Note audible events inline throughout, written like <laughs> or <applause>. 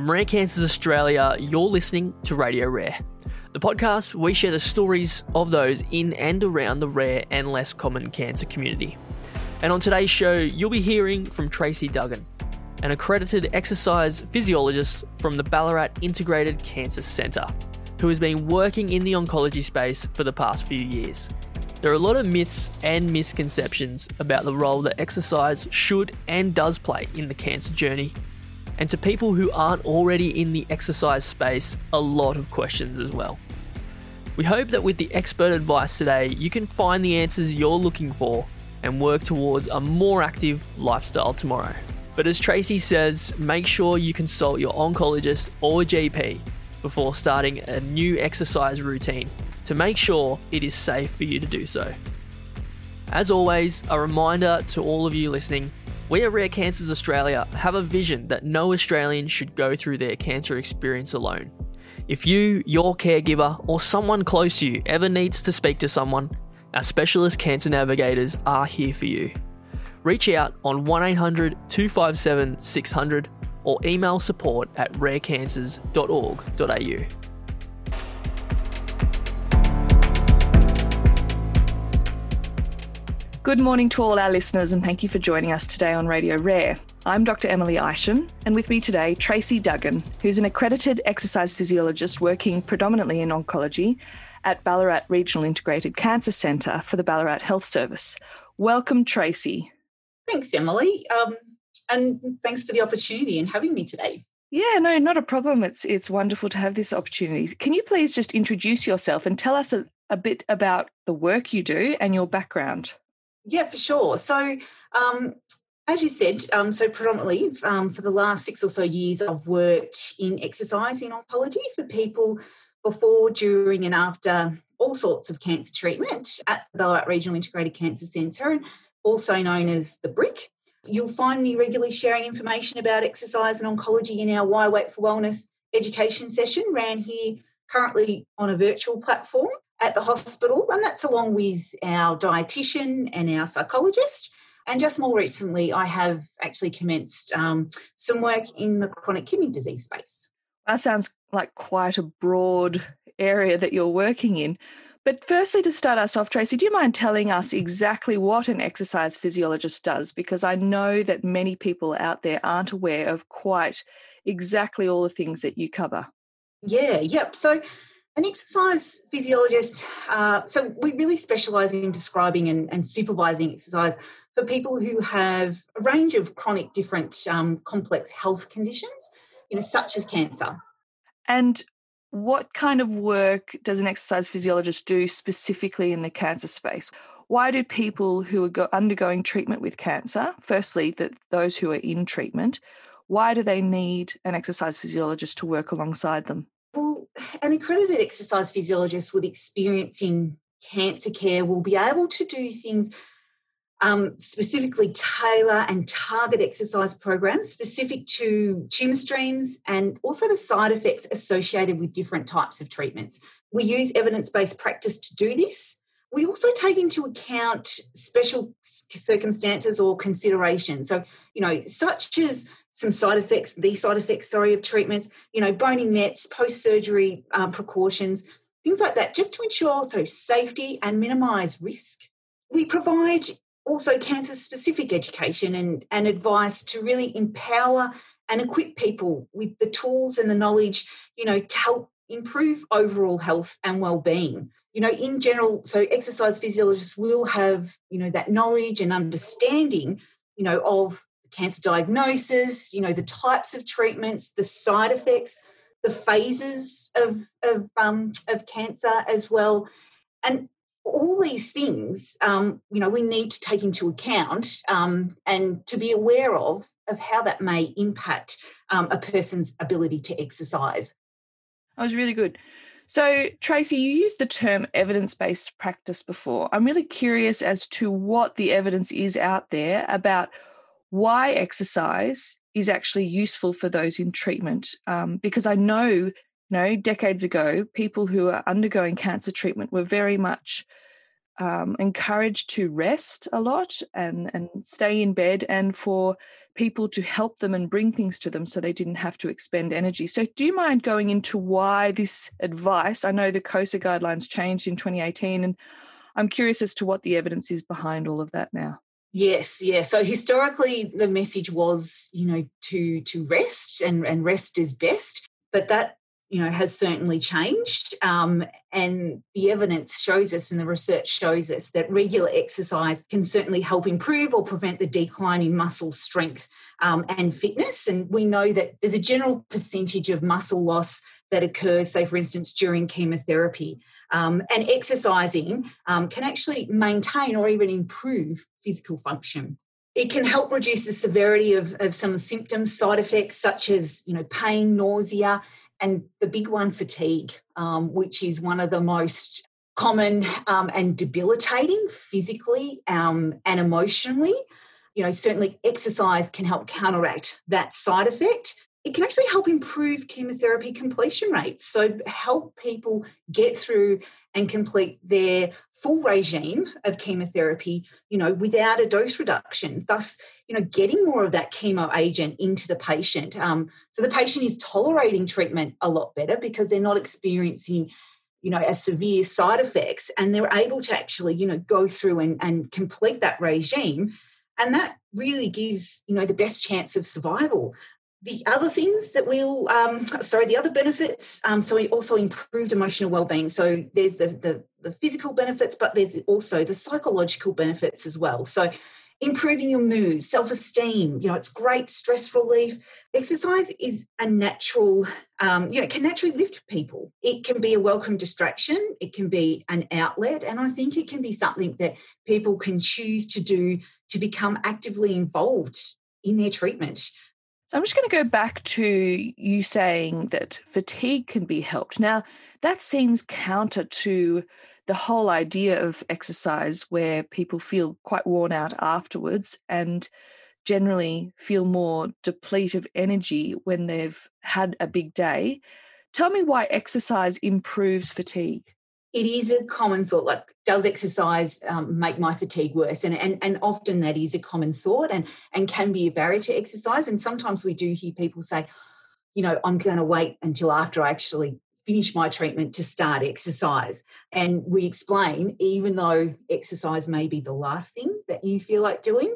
From Rare Cancers Australia, you're listening to Radio Rare. The podcast, we share the stories of those in and around the rare and less common cancer community. And on today's show, you'll be hearing from Tracy Duggan, an accredited exercise physiologist from the Ballarat Integrated Cancer Centre, who has been working in the oncology space for the past few years. There are a lot of myths and misconceptions about the role that exercise should and does play in the cancer journey. And to people who aren't already in the exercise space, a lot of questions as well. We hope that with the expert advice today, you can find the answers you're looking for and work towards a more active lifestyle tomorrow. But as Tracy says, make sure you consult your oncologist or GP before starting a new exercise routine to make sure it is safe for you to do so. As always, a reminder to all of you listening we at Rare Cancers Australia have a vision that no Australian should go through their cancer experience alone. If you, your caregiver, or someone close to you ever needs to speak to someone, our specialist cancer navigators are here for you. Reach out on 1800 257 600 or email support at rarecancers.org.au. Good morning to all our listeners, and thank you for joining us today on Radio Rare. I'm Dr. Emily Isham, and with me today, Tracy Duggan, who's an accredited exercise physiologist working predominantly in oncology at Ballarat Regional Integrated Cancer Centre for the Ballarat Health Service. Welcome, Tracy. Thanks, Emily. Um, and thanks for the opportunity and having me today. Yeah, no, not a problem. It's it's wonderful to have this opportunity. Can you please just introduce yourself and tell us a, a bit about the work you do and your background? Yeah, for sure. So, um, as you said, um, so predominantly um, for the last six or so years, I've worked in exercise in oncology for people before, during, and after all sorts of cancer treatment at the Ballarat Regional Integrated Cancer Centre, also known as the BRIC. You'll find me regularly sharing information about exercise and oncology in our Why Wait for Wellness education session, ran here currently on a virtual platform at the hospital, and that's along with our dietitian and our psychologist. And just more recently, I have actually commenced um, some work in the chronic kidney disease space. That sounds like quite a broad area that you're working in. But firstly, to start us off, Tracy, do you mind telling us exactly what an exercise physiologist does? Because I know that many people out there aren't aware of quite exactly all the things that you cover. Yeah, yep. So an exercise physiologist, uh, so we really specialise in prescribing and, and, supervising exercise for people who have a range of chronic, different, um, complex health conditions, you know, such as cancer. And what kind of work does an exercise physiologist do specifically in the cancer space? Why do people who are go- undergoing treatment with cancer, firstly, that those who are in treatment, why do they need an exercise physiologist to work alongside them? Well, <sighs> an accredited exercise physiologist with experience in cancer care will be able to do things um, specifically tailor and target exercise programs specific to tumour streams and also the side effects associated with different types of treatments. We use evidence based practice to do this. We also take into account special circumstances or considerations. So, you know, such as some side effects, the side effects, sorry, of treatments, you know, bony mets, post surgery um, precautions, things like that, just to ensure also safety and minimize risk. We provide also cancer specific education and, and advice to really empower and equip people with the tools and the knowledge, you know, to help improve overall health and well-being. You know, in general, so exercise physiologists will have, you know, that knowledge and understanding, you know, of cancer diagnosis, you know, the types of treatments, the side effects, the phases of, of, um, of cancer as well. And all these things, um, you know, we need to take into account um, and to be aware of of how that may impact um, a person's ability to exercise. That was really good. So, Tracy, you used the term evidence based practice before. I'm really curious as to what the evidence is out there about why exercise is actually useful for those in treatment. Um, because I know, you know, decades ago, people who are undergoing cancer treatment were very much um, encouraged to rest a lot and, and stay in bed and for people to help them and bring things to them so they didn't have to expend energy. So, do you mind going into why this advice? I know the COSA guidelines changed in 2018, and I'm curious as to what the evidence is behind all of that now. Yes, yeah. So historically, the message was, you know, to to rest and and rest is best. But that you know has certainly changed um, and the evidence shows us and the research shows us that regular exercise can certainly help improve or prevent the decline in muscle strength um, and fitness and we know that there's a general percentage of muscle loss that occurs say for instance during chemotherapy um, and exercising um, can actually maintain or even improve physical function it can help reduce the severity of, of some symptoms, side effects such as you know pain, nausea, and the big one, fatigue, um, which is one of the most common um, and debilitating physically um, and emotionally. You know, certainly exercise can help counteract that side effect it can actually help improve chemotherapy completion rates. So, help people get through and complete their full regime of chemotherapy, you know, without a dose reduction, thus, you know, getting more of that chemo agent into the patient. Um, so, the patient is tolerating treatment a lot better because they're not experiencing you know, as severe side effects, and they're able to actually, you know, go through and, and complete that regime. And that really gives, you know, the best chance of survival the other things that we'll um, sorry the other benefits um, so we also improved emotional well-being. So there's the, the, the physical benefits but there's also the psychological benefits as well. So improving your mood self-esteem you know it's great stress relief. Exercise is a natural um, you know it can naturally lift people. It can be a welcome distraction. It can be an outlet. And i think it can be something that people can choose to do to become actively involved in their treatment I'm just going to go back to you saying that fatigue can be helped. Now, that seems counter to the whole idea of exercise where people feel quite worn out afterwards and generally feel more depleted of energy when they've had a big day. Tell me why exercise improves fatigue it is a common thought like does exercise um, make my fatigue worse? And, and and often that is a common thought and and can be a barrier to exercise. And sometimes we do hear people say you know i'm going to wait until after i actually finish my treatment to start exercise. And we explain even though exercise may be the last thing that you feel like doing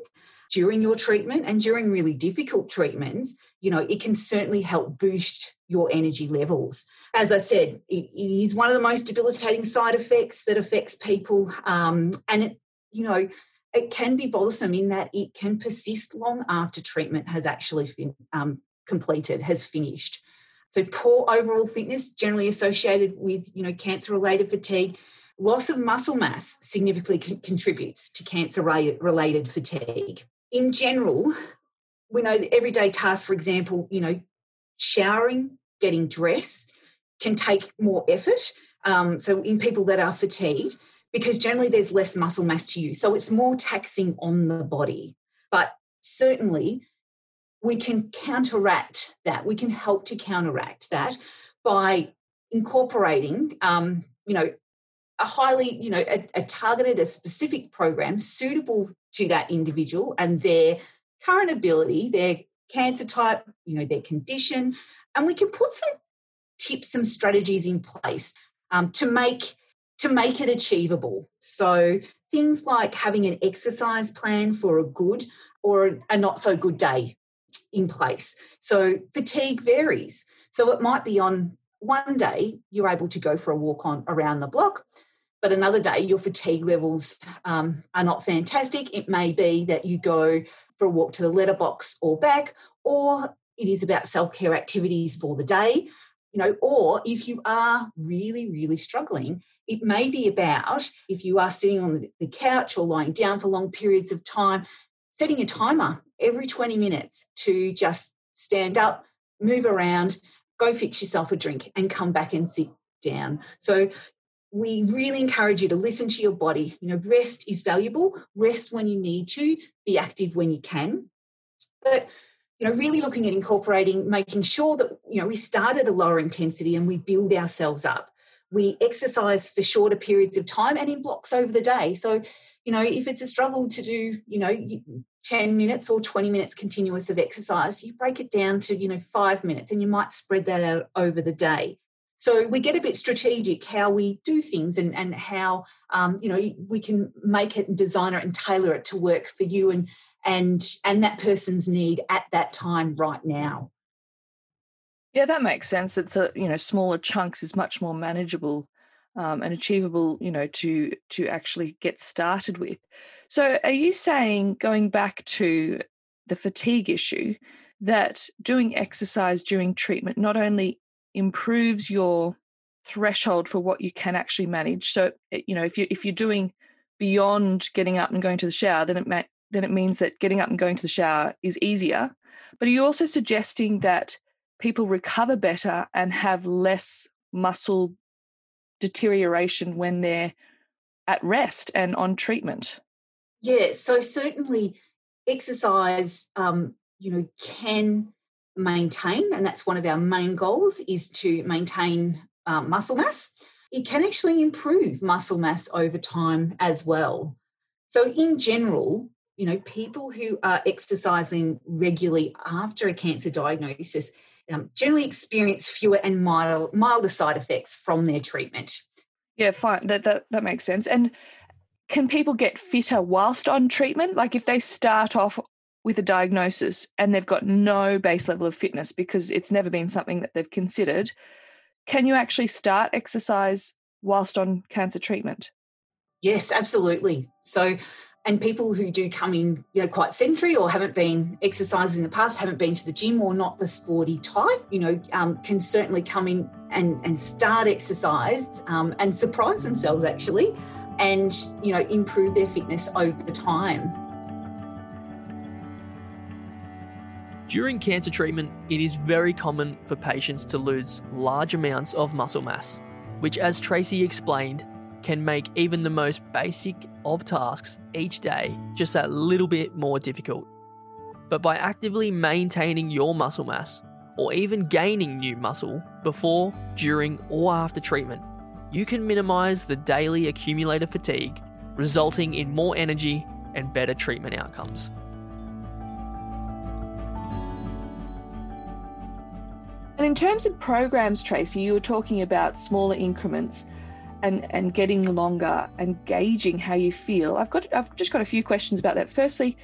during your treatment and during really difficult treatments you know it can certainly help boost your energy levels as I said, it, is one of the most debilitating side effects that affects people. Um, and it, you know, it can be bothersome in that it can persist long after treatment has actually fin- um, completed, has finished. So poor overall fitness, generally associated with you know cancer-related fatigue. Loss of muscle mass significantly con- contributes to cancer-related fatigue. In general, we know that everyday tasks, for example, you know, showering, getting dressed, can take more effort. Um, so in people that are fatigued, because generally there's less muscle mass to use. So it's more taxing on the body. But certainly we can counteract that. We can help to counteract that by incorporating, um, you know, a highly, you know, a, a targeted, a specific program suitable to that individual and their current ability, their cancer type, you know, their condition. And we can put some tips, some strategies in place um, to make to make it achievable. So things like having an exercise plan for a good or a not so good day in place. So fatigue varies. So it might be on one day you're able to go for a walk on around the block, but another day your fatigue levels um, are not fantastic. It may be that you go for a walk to the letterbox or back, or it is about self care activities for the day you know or if you are really really struggling it may be about if you are sitting on the couch or lying down for long periods of time setting a timer every 20 minutes to just stand up move around go fix yourself a drink and come back and sit down. So we really encourage you to listen to your body. You know rest is valuable. Rest when you need to. Be active when you can. But you know, really looking at incorporating, making sure that, you know, we start at a lower intensity and we build ourselves up. we exercise for shorter periods of time and in blocks over the day. So, you know, if it's a struggle to do, you know, 10 minutes or 20 minutes continuous of exercise, you break it down to, you know, five minutes and you might spread that out over the day. So we get a bit strategic how we do things and, and how, um, you know, we can make it and design it and tailor it to work for you and, and, and that person's need at that time right now. Yeah, that makes sense. It's a you know smaller chunks is much more manageable um, and achievable. You know to to actually get started with. So, are you saying going back to the fatigue issue that doing exercise during treatment not only improves your threshold for what you can actually manage? So, you know, if you if you're doing beyond getting up and going to the shower, then it may, then it means that getting up and going to the shower is easier. But are you also suggesting that people recover better and have less muscle deterioration when they're at rest and on treatment? Yeah, so certainly exercise, um, you know, can maintain, and that's one of our main goals is to maintain um, muscle mass. It can actually improve muscle mass over time as well. So, in general, you know, people who are exercising regularly after a cancer diagnosis um, generally experience fewer and mild, milder side effects from their treatment. Yeah, fine. That, that that makes sense. And can people get fitter whilst on treatment? Like if they start off with a diagnosis and they've got no base level of fitness because it's never been something that they've considered, can you actually start exercise whilst on cancer treatment? Yes, absolutely. So and people who do come in, you know, quite sedentary or haven't been exercising in the past, haven't been to the gym or not the sporty type, you know, um, can certainly come in and, and start exercise um, and surprise themselves actually and, you know, improve their fitness over time. During cancer treatment, it is very common for patients to lose large amounts of muscle mass, which, as Tracy explained, can make even the most basic of tasks each day just that little bit more difficult. But by actively maintaining your muscle mass, or even gaining new muscle before, during, or after treatment, you can minimize the daily accumulated fatigue, resulting in more energy and better treatment outcomes. And in terms of programs, Tracy, you were talking about smaller increments and and getting longer and gauging how you feel. I've got i've just got a few questions about that. Firstly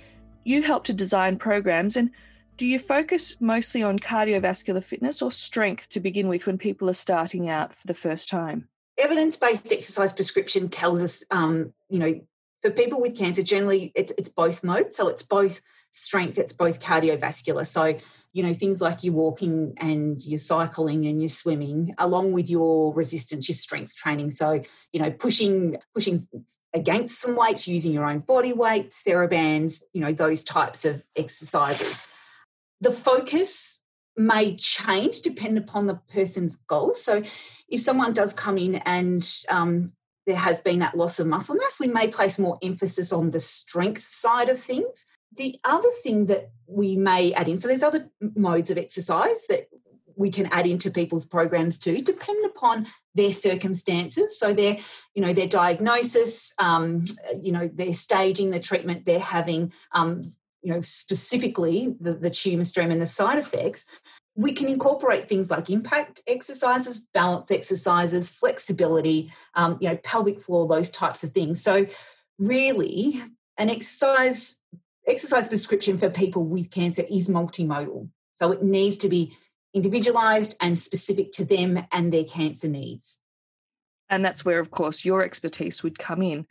you help to design programs and do you focus mostly on cardiovascular fitness or strength to begin with when people are starting out for the first time? Evidence-based exercise prescription tells us um, you know for people with cancer generally it's, it's both modes. So it's both strength it's both cardiovascular. So you know things like your walking and your cycling and your swimming along with your resistance your strength training. So you know pushing pushing against some weights using your own body weight therabands you know those types of exercises. The focus may change depending upon the person's goals. So if someone does come in and um, there has been that loss of muscle mass we may place more emphasis on the strength side of things the other thing that we may add in, so there's other modes of exercise that we can add into people's programs too, depend upon their circumstances. So their, you know, their diagnosis, um, you know, their staging, the treatment they're having, um, you know, specifically the, the tumor stream and the side effects. We can incorporate things like impact exercises, balance exercises, flexibility, um, you know, pelvic floor, those types of things. So really, an exercise exercise prescription for people with cancer is multimodal. So it needs to be individualized and specific to them and their cancer needs. And that's where, of course, your expertise would come in.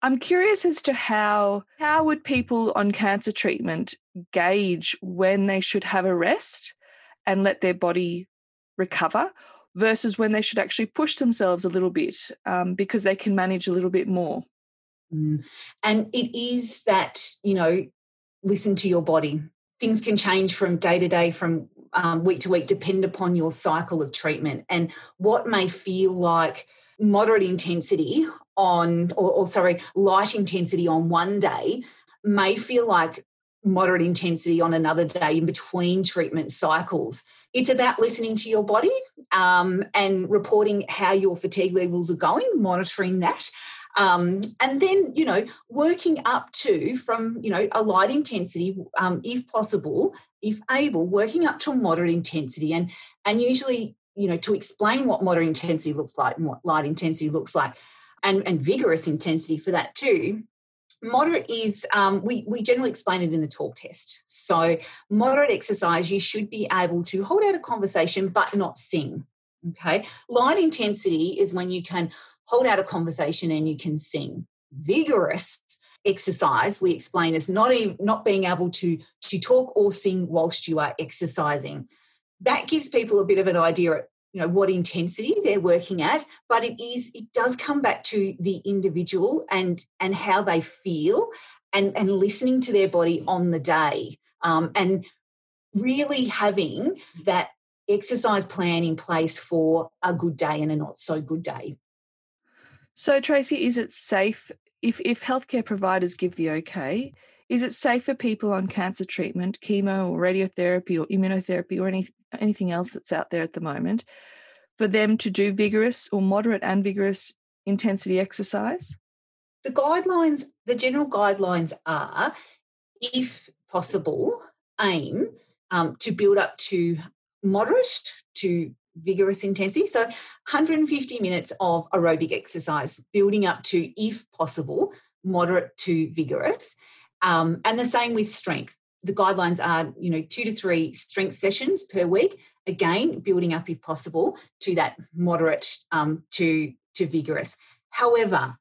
I'm curious as to how how would people on cancer treatment gauge when they should have a rest and let their body recover versus when they should actually push themselves a little bit um, because they can manage a little bit more. Mm. And it is that, you know, listen to your body. Things can change from day to day, from um, week to week, depend upon your cycle of treatment. And what may feel like moderate intensity on, or, or sorry, light intensity on one day may feel like moderate intensity on another day in between treatment cycles. It's about listening to your body um, and reporting how your fatigue levels are going, monitoring that. Um, and then, you know, working up to from, you know, a light intensity, um, if possible, if able, working up to a moderate intensity. And, and usually, you know, to explain what moderate intensity looks like and what light intensity looks like, and, and vigorous intensity for that too, Moderate is, um, we, we generally explain it in the talk test. So, moderate exercise, you should be able to hold out a conversation but not sing. Okay. Light intensity is when you can hold out a conversation and you can sing. Vigorous exercise we explain as not even, not being able to to talk or sing whilst you are exercising. That gives people a bit of an idea you know what intensity they're working at but it is it does come back to the individual and and how they feel and and listening to their body on the day. Um, and really having that exercise plan in place for a good day and a not so good day so tracy is it safe if if healthcare providers give the okay is it safe for people on cancer treatment chemo or radiotherapy or immunotherapy or any anything else that's out there at the moment, for them to do vigorous or moderate and vigorous intensity exercise? The guidelines, the general guidelines are, if possible, aim um, to build up to moderate to vigorous intensity. So 150 minutes of aerobic exercise, building up to, if possible, moderate to vigorous. Um, and the same with strength the guidelines are, you know, two to three strength sessions per week. Again, building up if possible to that moderate um, to to vigorous. However,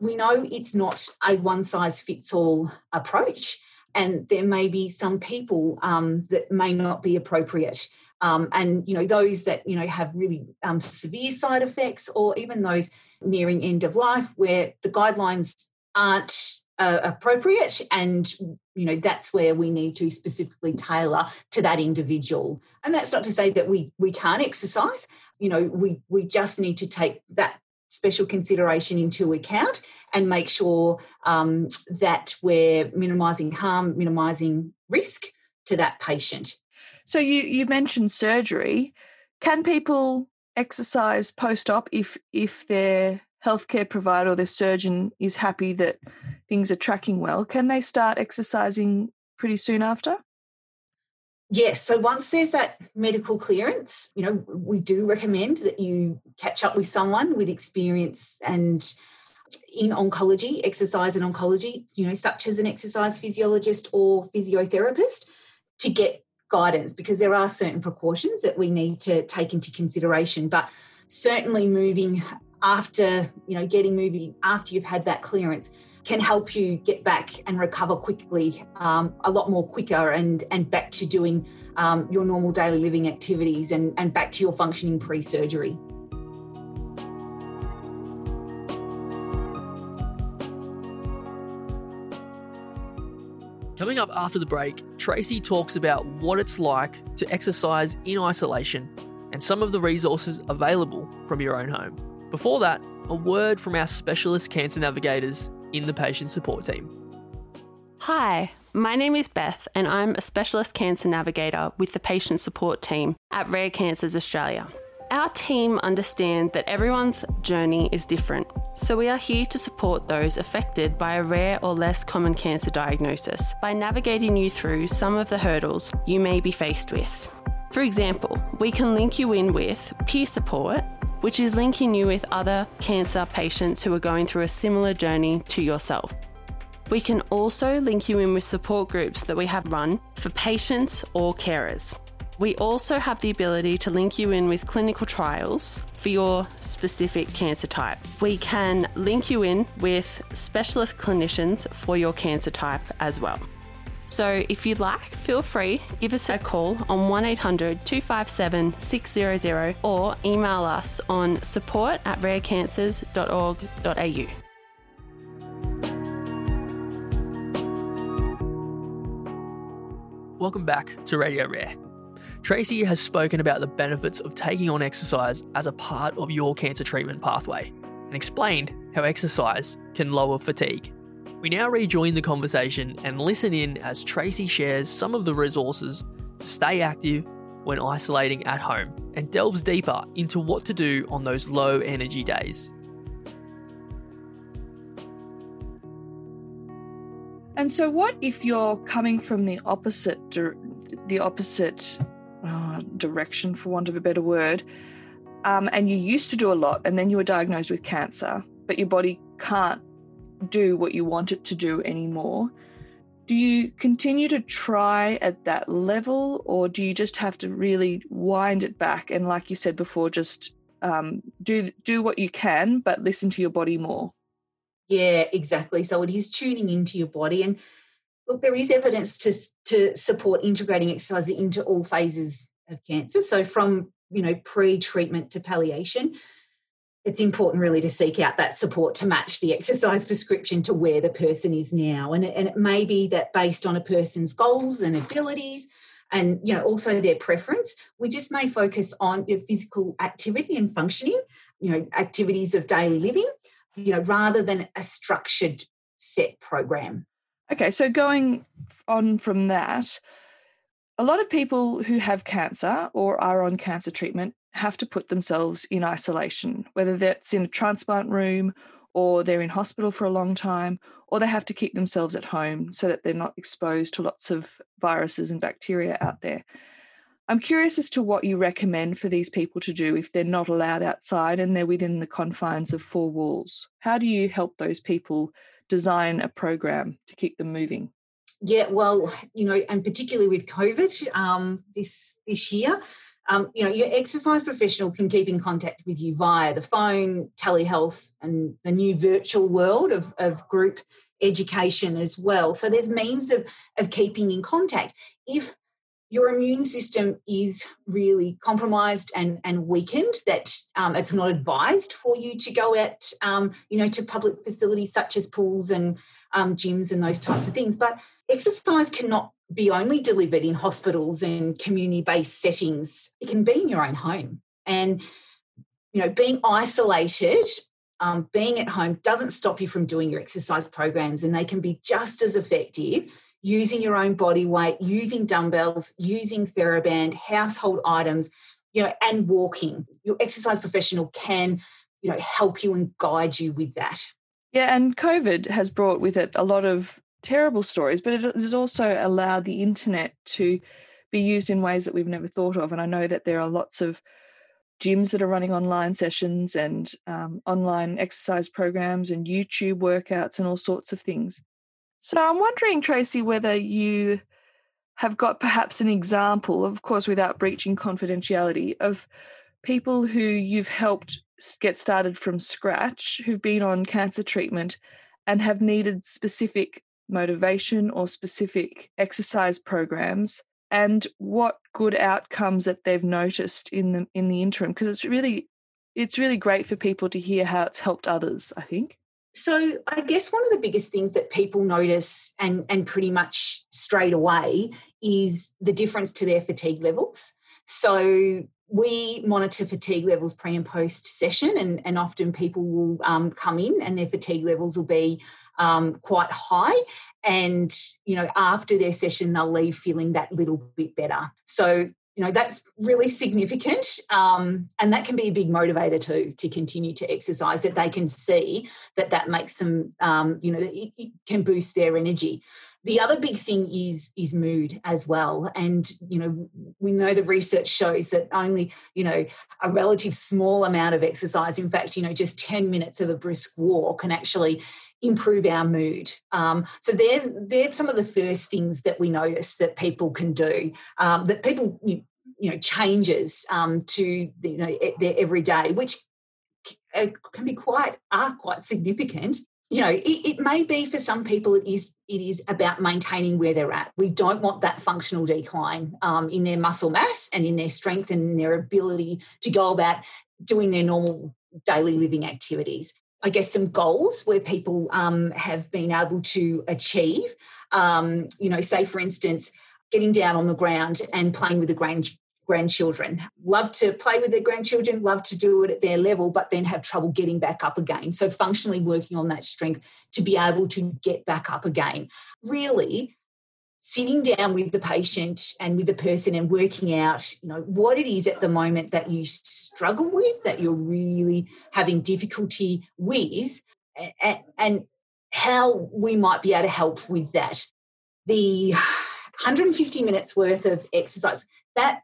we know it's not a one size fits all approach, and there may be some people um, that may not be appropriate. Um, and you know those that you know have really um, severe side effects, or even those nearing end of life, where the guidelines aren't uh, appropriate and you know that's where we need to specifically tailor to that individual. And that's not to say that we we can't exercise. You know we we just need to take that special consideration into account and make sure um, that we're minimizing harm minimizing risk to that patient so you you mentioned surgery can people exercise post-op if if they're healthcare provider or their surgeon is happy that things are tracking well, can they start exercising pretty soon after? Yes. So once there's that medical clearance, you know, we do recommend that you catch up with someone with experience and in oncology, exercise and oncology, you know, such as an exercise physiologist or physiotherapist to get guidance because there are certain precautions that we need to take into consideration. But certainly moving after you know getting moving after you've had that clearance can help you get back and recover quickly um, a lot more quicker and and back to doing um, your normal daily living activities and and back to your functioning pre-surgery Coming up after the break, Tracy talks about what it's like to exercise in isolation and some of the resources available from your own home. Before that, a word from our specialist cancer navigators in the patient support team. Hi, my name is Beth, and I'm a specialist cancer navigator with the patient support team at Rare Cancers Australia. Our team understand that everyone's journey is different, so we are here to support those affected by a rare or less common cancer diagnosis by navigating you through some of the hurdles you may be faced with. For example, we can link you in with peer support which is linking you with other cancer patients who are going through a similar journey to yourself. We can also link you in with support groups that we have run for patients or carers. We also have the ability to link you in with clinical trials for your specific cancer type. We can link you in with specialist clinicians for your cancer type as well. So if you'd like, feel free, give us a call on 1800 257 600 or email us on support at rarecancers.org.au. Welcome back to Radio Rare. Tracy has spoken about the benefits of taking on exercise as a part of your cancer treatment pathway and explained how exercise can lower fatigue. We now rejoin the conversation and listen in as Tracy shares some of the resources to stay active when isolating at home and delves deeper into what to do on those low energy days. And so, what if you're coming from the opposite, the opposite uh, direction, for want of a better word, um, and you used to do a lot, and then you were diagnosed with cancer, but your body can't do what you want it to do anymore? Do you continue to try at that level, or do you just have to really wind it back and, like you said before, just um, do do what you can, but listen to your body more? Yeah, exactly. So it is tuning into your body. And look, there is evidence to, to support integrating exercise into all phases of cancer. So from, you know, pre-treatment to palliation, it's important really to seek out that support to match the exercise prescription to where the person is now. And it, and it may be that based on a person's goals and abilities, and you know also their preference we just may focus on your physical activity and functioning you know activities of daily living you know, rather than a structured set program. Okay, so going on from that, a lot of people who have cancer or are on cancer treatment have to put themselves in isolation, whether that's in a transplant room or they're in hospital for a long time, or they have to keep themselves at home so that they're not exposed to lots of viruses and bacteria out there. I'm curious as to what you recommend for these people to do if they're not allowed outside and they're within the confines of four walls. How do you help those people design a program to keep them moving? Yeah, well, you know, and particularly with COVID um, this this year, um, you know, your exercise professional can keep in contact with you via the phone, telehealth, and the new virtual world of, of group education as well. So there's means of, of keeping in contact. If your immune system is really compromised and, and weakened that um, it's not advised for you to go at um, you know to public facilities such as pools and um, gyms and those types of things. But exercise cannot be only delivered in hospitals and community-based settings. It can be in your own home. And you know being isolated um, being at home doesn't stop you from doing your exercise programs and they can be just as effective using your own body weight, using dumbbells, using TheraBand, household items, you know, and walking. Your exercise professional can, you know, help you and guide you with that. Yeah, and COVID has brought with it a lot of terrible stories, but it has also allowed the internet to be used in ways that we've never thought of. And I know that there are lots of gyms that are running online sessions and um, online exercise programs and YouTube workouts and all sorts of things. So I'm wondering, Tracy, whether you have got perhaps an example, of course, without breaching confidentiality, of people who you've helped get started from scratch, who've been on cancer treatment and have needed specific motivation or specific exercise programs and what good outcomes that they've noticed in the in the interim? Because it's really it's really great for people to hear how it's helped others i think so I guess one of the biggest things that people notice and, and pretty much straight away is the difference to their fatigue levels. So we monitor fatigue levels pre and post session, and, and often people will um, come in and their fatigue levels will be um, quite high. And, you know, after their session, they'll leave feeling that little bit better. So you know that's really significant um, and that can be a big motivator too to continue to exercise that they can see that that makes them um, you know it, it, can boost their energy. The other big thing is is mood as well and you know we know the research shows that only you know a relative small amount of exercise in fact you know just 10 minutes of a brisk walk can actually improve our mood. Um, so they're they're some of the first things that we notice that people can do. Um, that people you, know changes um, to you know their everyday, which uh, can be quite are quite significant. You know, it, it, may be for some people it is it is about maintaining where they're at. We don't want that functional decline um, in their muscle mass and in their strength and in their ability to go about doing their normal daily living activities. I guess, some goals where people um, have been able to achieve. Um, you know, say for instance, getting down on the ground and playing with the grand, grandchildren. Love to play with their grandchildren, love to do it at their level, but then have trouble getting back up again. So, functionally working on that strength to be able to get back up again. Really, sitting down with the patient and with the person and working out you know what it is at the moment that you struggle with that you're really having difficulty with and, and how we might be able to help with that. The 150 minutes worth of exercise that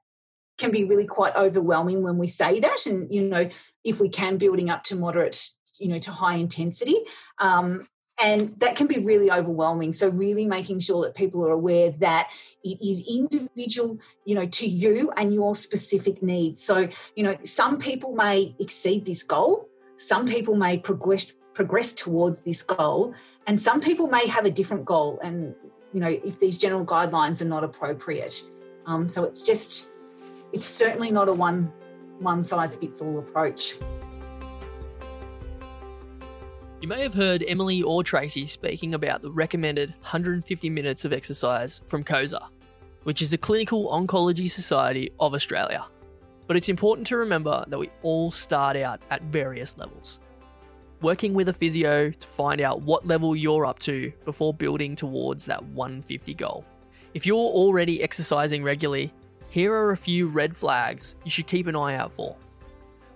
can be really quite overwhelming when we say that and you know if we can building up to moderate you know to high intensity um, and that can be really overwhelming. So really making sure that people are aware that it is individual you know to you and your specific needs. So you know some people may exceed this goal. Some people may progress progress towards this goal. And some people may have a different goal and you know if these general guidelines are not appropriate. Um, so it's just it's certainly not a one one size fits all approach You may have heard Emily or Tracy speaking about the recommended 150 minutes of exercise from COSA, which is the Clinical Oncology Society of Australia. But it's important to remember that we all start out at various levels. Working with a physio to find out what level you're up to before building towards that 150 goal. If you're already exercising regularly, here are a few red flags you should keep an eye out for.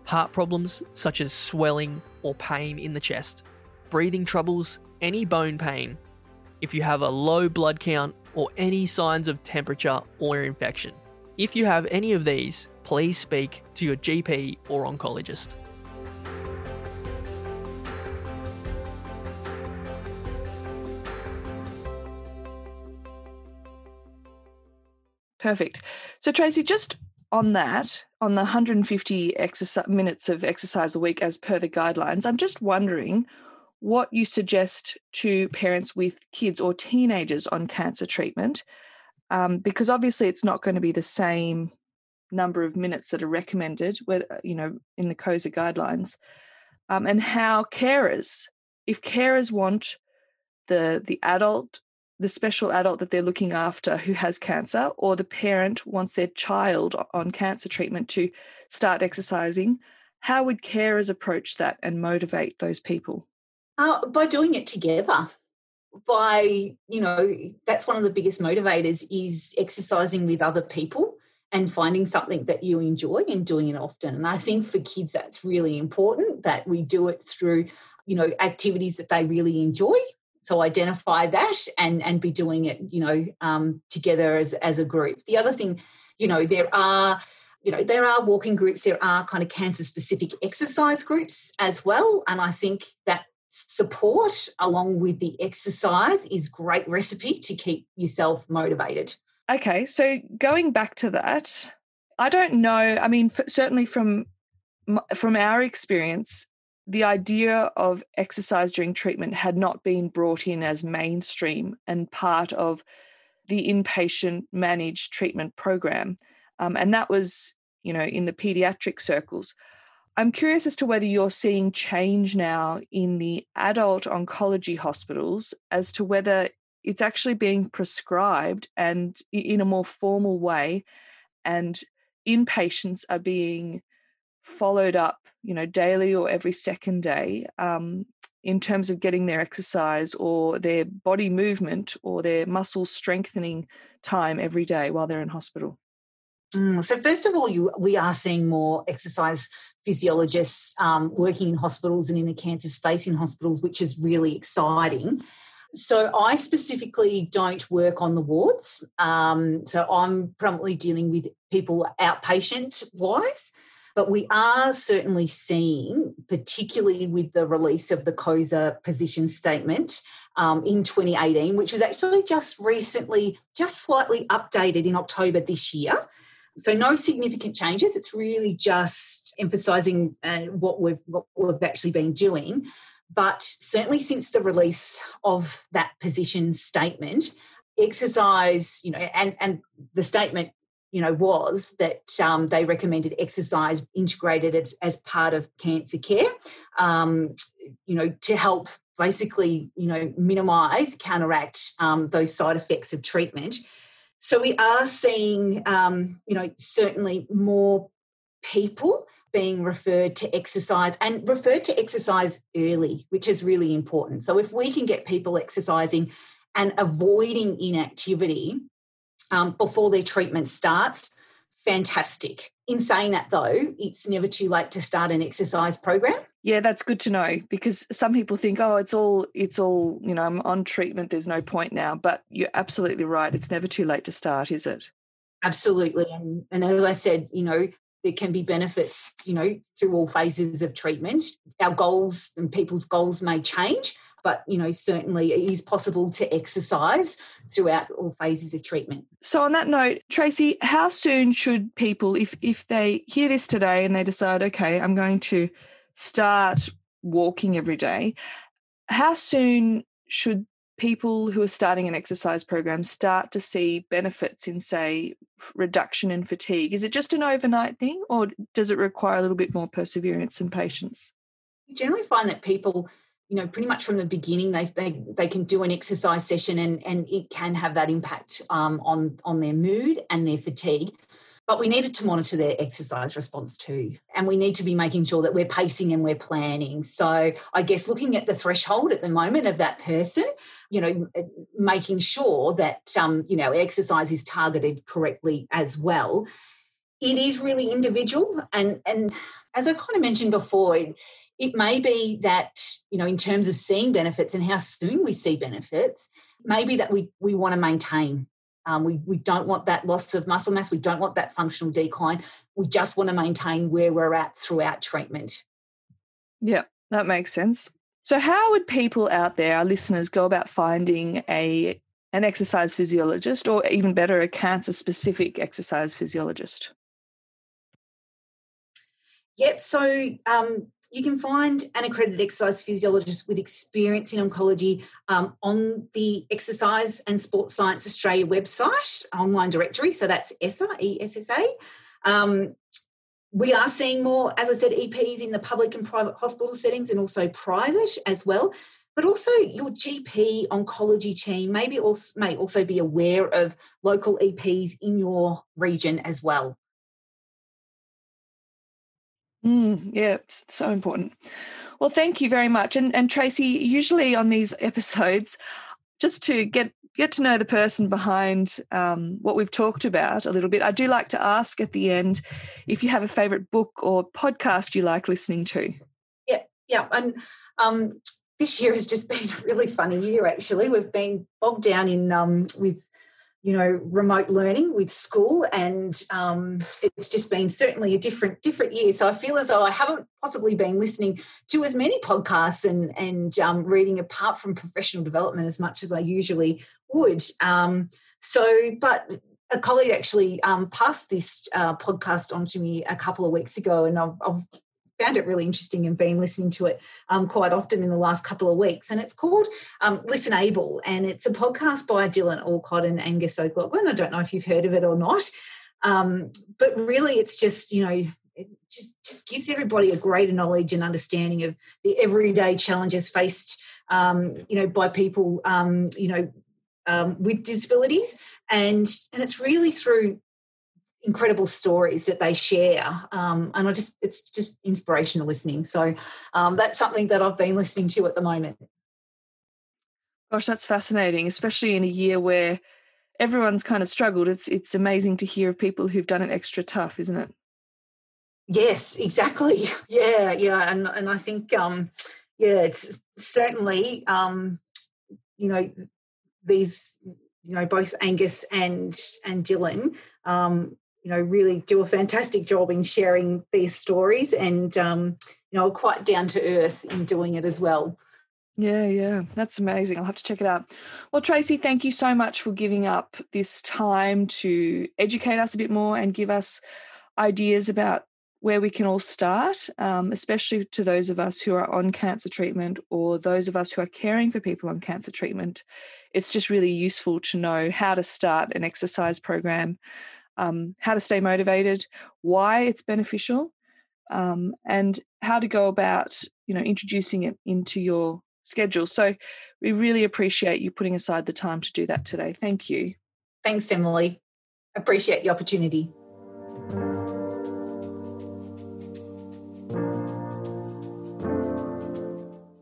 Heart problems such as swelling or pain in the chest, breathing troubles, any bone pain, if you have a low blood count, or any signs of temperature or infection. If you have any of these, please speak to your GP or oncologist. Perfect. So, Tracy, just on that, on the 150 exercise, minutes of exercise a week as per the guidelines, I'm just wondering what you suggest to parents with kids or teenagers on cancer treatment, um, because obviously it's not going to be the same number of minutes that are recommended, whether you know in the COSA guidelines, um, and how carers, if carers want the the adult the special adult that they're looking after who has cancer, or the parent wants their child on cancer treatment to start exercising, how would carers approach that and motivate those people? Uh, by doing it together. By, you know, that's one of the biggest motivators is exercising with other people and finding something that you enjoy and doing it often. And I think for kids, that's really important that we do it through, you know, activities that they really enjoy so identify that and and be doing it you know um, together as as a group the other thing you know there are you know there are walking groups there are kind of cancer specific exercise groups as well and i think that support along with the exercise is great recipe to keep yourself motivated okay so going back to that i don't know i mean certainly from from our experience the idea of exercise during treatment had not been brought in as mainstream and part of the inpatient managed treatment program. Um, and that was, you know, in the pediatric circles. I'm curious as to whether you're seeing change now in the adult oncology hospitals as to whether it's actually being prescribed and in a more formal way, and inpatients are being followed up, you know, daily or every second day um, in terms of getting their exercise or their body movement or their muscle strengthening time every day while they're in hospital? Mm, so first of all, you, we are seeing more exercise physiologists um, working in hospitals and in the cancer space in hospitals, which is really exciting. So I specifically don't work on the wards. Um, so I'm probably dealing with people outpatient wise. But we are certainly seeing, particularly with the release of the COSA position statement um, in 2018, which was actually just recently, just slightly updated in October this year. So no significant changes. It's really just emphasising uh, what we've what we've actually been doing. But certainly since the release of that position statement, exercise, you know, and and the statement you know, was that um, they recommended exercise integrated as, as part of cancer care, um, you know, to help basically, you know, minimise, counteract um, those side effects of treatment. So we are seeing, um, you know, certainly more people being referred to exercise and referred to exercise early, which is really important. So if we can get people exercising and avoiding inactivity um, before their treatment starts, fantastic. In saying that, though, it's never too late to start an exercise program. Yeah, that's good to know because some people think, oh, it's all, it's all, you know, I'm on treatment. There's no point now. But you're absolutely right. It's never too late to start, is it? Absolutely. And, and as I said, you know, there can be benefits, you know, through all phases of treatment. Our goals and people's goals may change, but you know certainly it is possible to exercise throughout all phases of treatment so on that note tracy how soon should people if if they hear this today and they decide okay i'm going to start walking every day how soon should people who are starting an exercise program start to see benefits in say reduction in fatigue? Is it just an overnight thing or does it require a little bit more perseverance and patience? You generally find that people you know pretty much from the beginning they they, they can do an exercise session and and it can have that impact um, on on their mood and their fatigue but we needed to monitor their exercise response too and we need to be making sure that we're pacing and we're planning so i guess looking at the threshold at the moment of that person you know making sure that um, you know exercise is targeted correctly as well it is really individual and and as i kind of mentioned before it may be that, you know, in terms of seeing benefits and how soon we see benefits, maybe that we, we want to maintain. Um, we, we don't want that loss of muscle mass. We don't want that functional decline. We just want to maintain where we're at throughout treatment. Yeah, that makes sense. So, how would people out there, our listeners, go about finding a an exercise physiologist, or even better, a cancer specific exercise physiologist? Yep. So um, you can find an accredited exercise physiologist with experience in oncology um, on the Exercise and Sports Science Australia website, online directory. So that's ESSA, E-S-S-A. Um, we are seeing more, as I said, EPs in the public and private hospital settings and also private as well. But also your GP oncology team maybe also, may also be aware of local EPs in your region as well. Mm, yeah, so important. Well, thank you very much. And and Tracy, usually on these <laughs> episodes, just to get get to know the person behind um, what we've talked about a little bit, I do like to ask at the end if you have a favorite book or podcast you like listening to. Yeah, yeah, and um, this year has just <laughs> been a really funny year. Actually, we've been bogged down in um, with you know remote learning with school and um, it's just been certainly a different different year. So i feel as though i haven't possibly been listening to as many podcasts and and um, reading apart from professional development as much as i usually would. Um, so but a colleague actually um, passed this uh, podcast on to me a couple of weeks ago and I've, I've found it really interesting and been listening to it um, quite often in the last couple of weeks. And it's called um, Listen Able, and it's a podcast by Dylan Alcott and Angus O'Loughlin. I don't know if you've heard of it or not, um, but really, it's just you know. It just, just gives everybody a greater knowledge and understanding of the everyday challenges faced, um, you know, by people, um, you know, um, with disabilities, and and it's really through incredible stories that they share. Um, and i just it's just inspirational listening. So um, that's something that i've been listening to at the moment. Gosh that's fascinating especially in a year where everyone's kind of struggled. It's it's amazing to hear of people who've done it extra tough isn't it? Yes exactly. <laughs> Yeah yeah and and i think um yeah it's certainly um you know these you know both angus and and dylan um, you know really do a fantastic job in sharing these stories and um, you know quite down to earth in doing it as well. Yeah yeah that's amazing. I'll have to check it out. Well tracy thank you so much for giving up this time to educate us a bit more and give us ideas about where we can all start, um, especially to those of us who are on cancer treatment or those of us who are caring for people on cancer treatment. It's just really useful to know how to start an exercise program um, how to stay motivated, why it's beneficial, um, and how to go about you know introducing it into your schedule. So we really appreciate you putting aside the time to do that today. Thank you. Thanks, Emily. Appreciate the opportunity.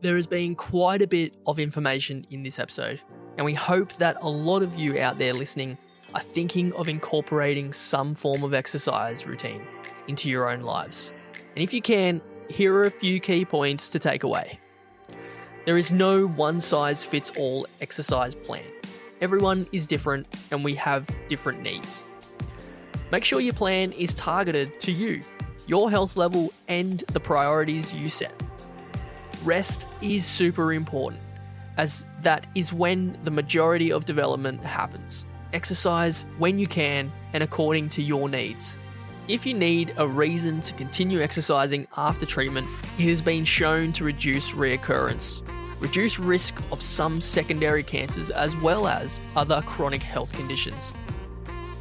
There has been quite a bit of information in this episode. And we hope that a lot of you out there listening are thinking of incorporating some form of exercise routine into your own lives. And if you can, here are a few key points to take away. There is no one size fits all exercise plan. Everyone is different and we have different needs. Make sure your plan is targeted to you, your health level, and the priorities you set. Rest is super important, as that is when the majority of development happens. Exercise when you can and according to your needs. If you need a reason to continue exercising after treatment, it has been shown to reduce reoccurrence, reduce risk of some secondary cancers as well as other chronic health conditions.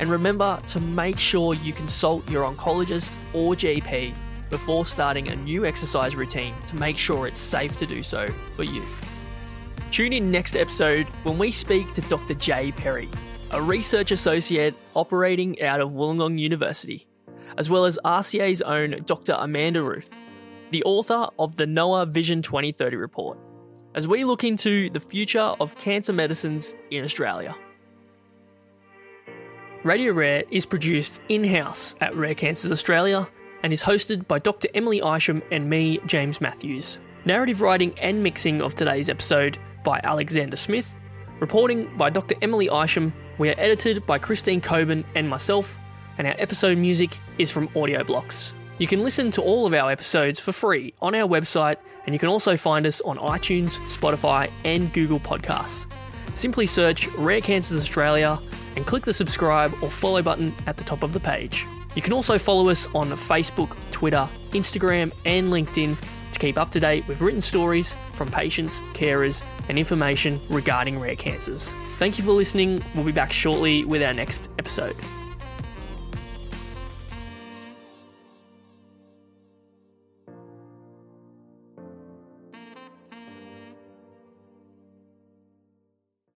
And remember to make sure you consult your oncologist or GP before starting a new exercise routine to make sure it's safe to do so for you. Tune in next episode when we speak to Dr. Jay Perry, a research associate operating out of Wollongong University as well as RCA's own Dr. Amanda Ruth, the author of the NOAA Vision 2030 report, as we look into the future of cancer medicines in Australia. Radio Rare is produced in house at Rare Cancers Australia and is hosted by Dr. Emily Isham and me, James Matthews. Narrative writing and mixing of today's episode by Alexander Smith. Reporting by Dr. Emily Isham. We are edited by Christine Coben and myself, and our episode music is from Audioblocks. You can listen to all of our episodes for free on our website, and you can also find us on iTunes, Spotify, and Google Podcasts. Simply search Rare Cancers Australia and click the subscribe or follow button at the top of the page. You can also follow us on Facebook, Twitter, Instagram, and LinkedIn to keep up to date with written stories from patients, carers, and information regarding rare cancers. Thank you for listening. We'll be back shortly with our next episode.